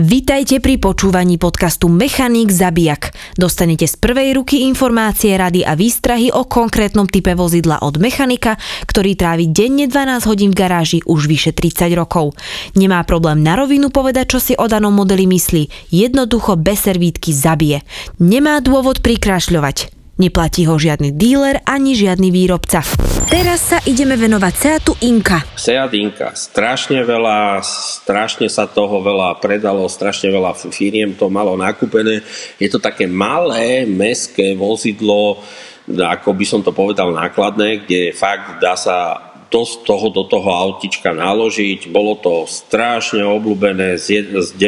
Vitajte pri počúvaní podcastu Mechanik Zabijak. Dostanete z prvej ruky informácie, rady a výstrahy o konkrétnom type vozidla od mechanika, ktorý trávi denne 12 hodín v garáži už vyše 30 rokov. Nemá problém na rovinu povedať, čo si o danom modeli myslí. Jednoducho bez servítky zabije. Nemá dôvod prikrášľovať. Neplatí ho žiadny díler ani žiadny výrobca. Teraz sa ideme venovať Seatu Inka. Seat Inka, strašne veľa, strašne sa toho veľa predalo, strašne veľa firiem to malo nakúpené. Je to také malé, meské vozidlo, ako by som to povedal, nákladné, kde fakt dá sa dosť toho do toho autička naložiť. Bolo to strašne obľúbené s 1.9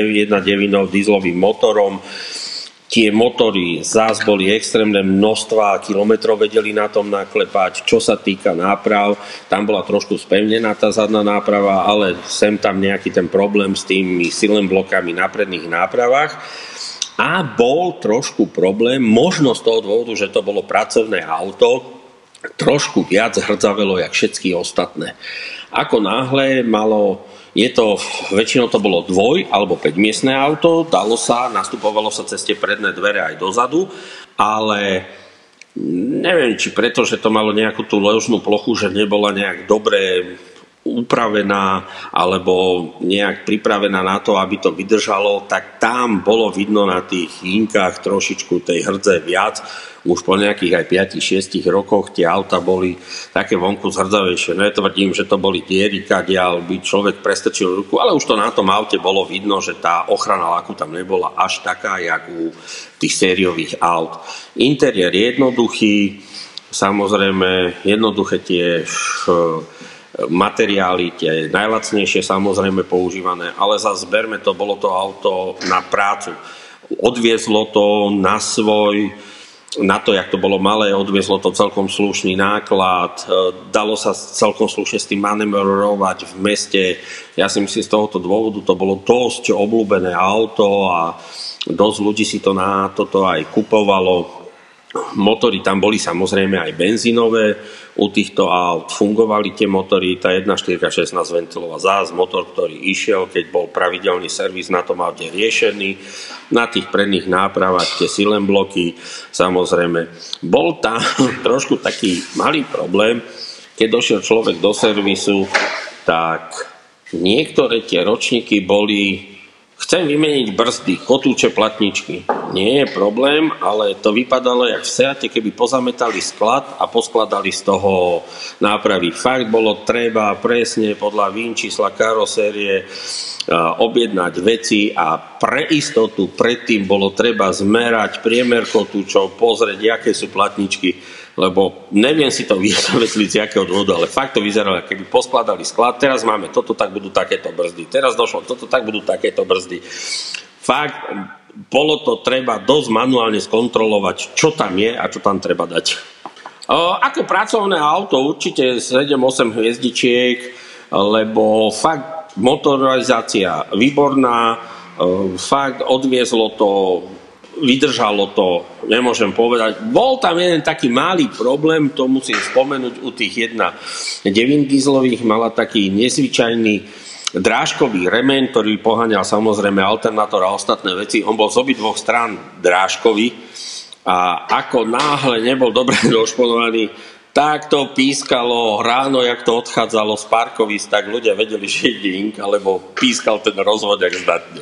dieselovým motorom tie motory zás boli extrémne množstva kilometrov vedeli na tom naklepať. Čo sa týka náprav, tam bola trošku spevnená tá zadná náprava, ale sem tam nejaký ten problém s tými silným blokami na predných nápravách. A bol trošku problém, možno z toho dôvodu, že to bolo pracovné auto, trošku viac hrdzavelo, jak všetky ostatné. Ako náhle malo je to, väčšinou to bolo dvoj alebo 5 miestne auto, dalo sa, nastupovalo sa cez tie predné dvere aj dozadu, ale neviem, či preto, že to malo nejakú tú ložnú plochu, že nebola nejak dobre upravená alebo nejak pripravená na to, aby to vydržalo, tak tam bolo vidno na tých jinkách trošičku tej hrdze viac. Už po nejakých aj 5-6 rokoch tie auta boli také vonku zhrdzavejšie. Netvrdím, že to boli diery, kadiaľ by človek prestrčil ruku, ale už to na tom aute bolo vidno, že tá ochrana laku tam nebola až taká, jak u tých sériových aut. Interiér jednoduchý, samozrejme jednoduché tie materiály, tie najlacnejšie samozrejme používané, ale za zberme to, bolo to auto na prácu. Odviezlo to na svoj, na to, jak to bolo malé, odviezlo to celkom slušný náklad, e, dalo sa celkom slušne s tým manevrovať v meste. Ja si myslím, z tohoto dôvodu to bolo dosť obľúbené auto a dosť ľudí si to na toto aj kupovalo Motory tam boli samozrejme aj benzínové, u týchto aut fungovali tie motory, tá 1.4 16 ventilová zás, motor, ktorý išiel, keď bol pravidelný servis na tom aute riešený, na tých predných nápravách tie silen bloky, samozrejme. Bol tam trošku taký malý problém, keď došiel človek do servisu, tak niektoré tie ročníky boli Chcem vymeniť brzdy, kotúče platničky. Nie je problém, ale to vypadalo jak v Seate, keby pozametali sklad a poskladali z toho nápravy. Fakt bolo treba presne podľa vín čísla karosérie objednať veci a pre istotu predtým bolo treba zmerať priemer kotúčov, pozrieť, aké sú platničky lebo neviem si to vysvetliť z jakého dôvodu, ale fakt to vyzeralo, keby poskladali sklad, teraz máme toto, tak budú takéto brzdy, teraz došlo toto, tak budú takéto brzdy. Fakt, bolo to treba dosť manuálne skontrolovať, čo tam je a čo tam treba dať. Ako pracovné auto určite 7-8 hviezdičiek, lebo fakt motorizácia výborná, fakt odviezlo to vydržalo to, nemôžem povedať. Bol tam jeden taký malý problém, to musím spomenúť, u tých jedna 9 dieselových mala taký nezvyčajný drážkový remen, ktorý poháňal samozrejme alternátor a ostatné veci. On bol z obi dvoch strán drážkový a ako náhle nebol dobre došponovaný, tak to pískalo ráno, jak to odchádzalo z parkovisk, tak ľudia vedeli, že ide ink, alebo pískal ten rozvod jak zdatne.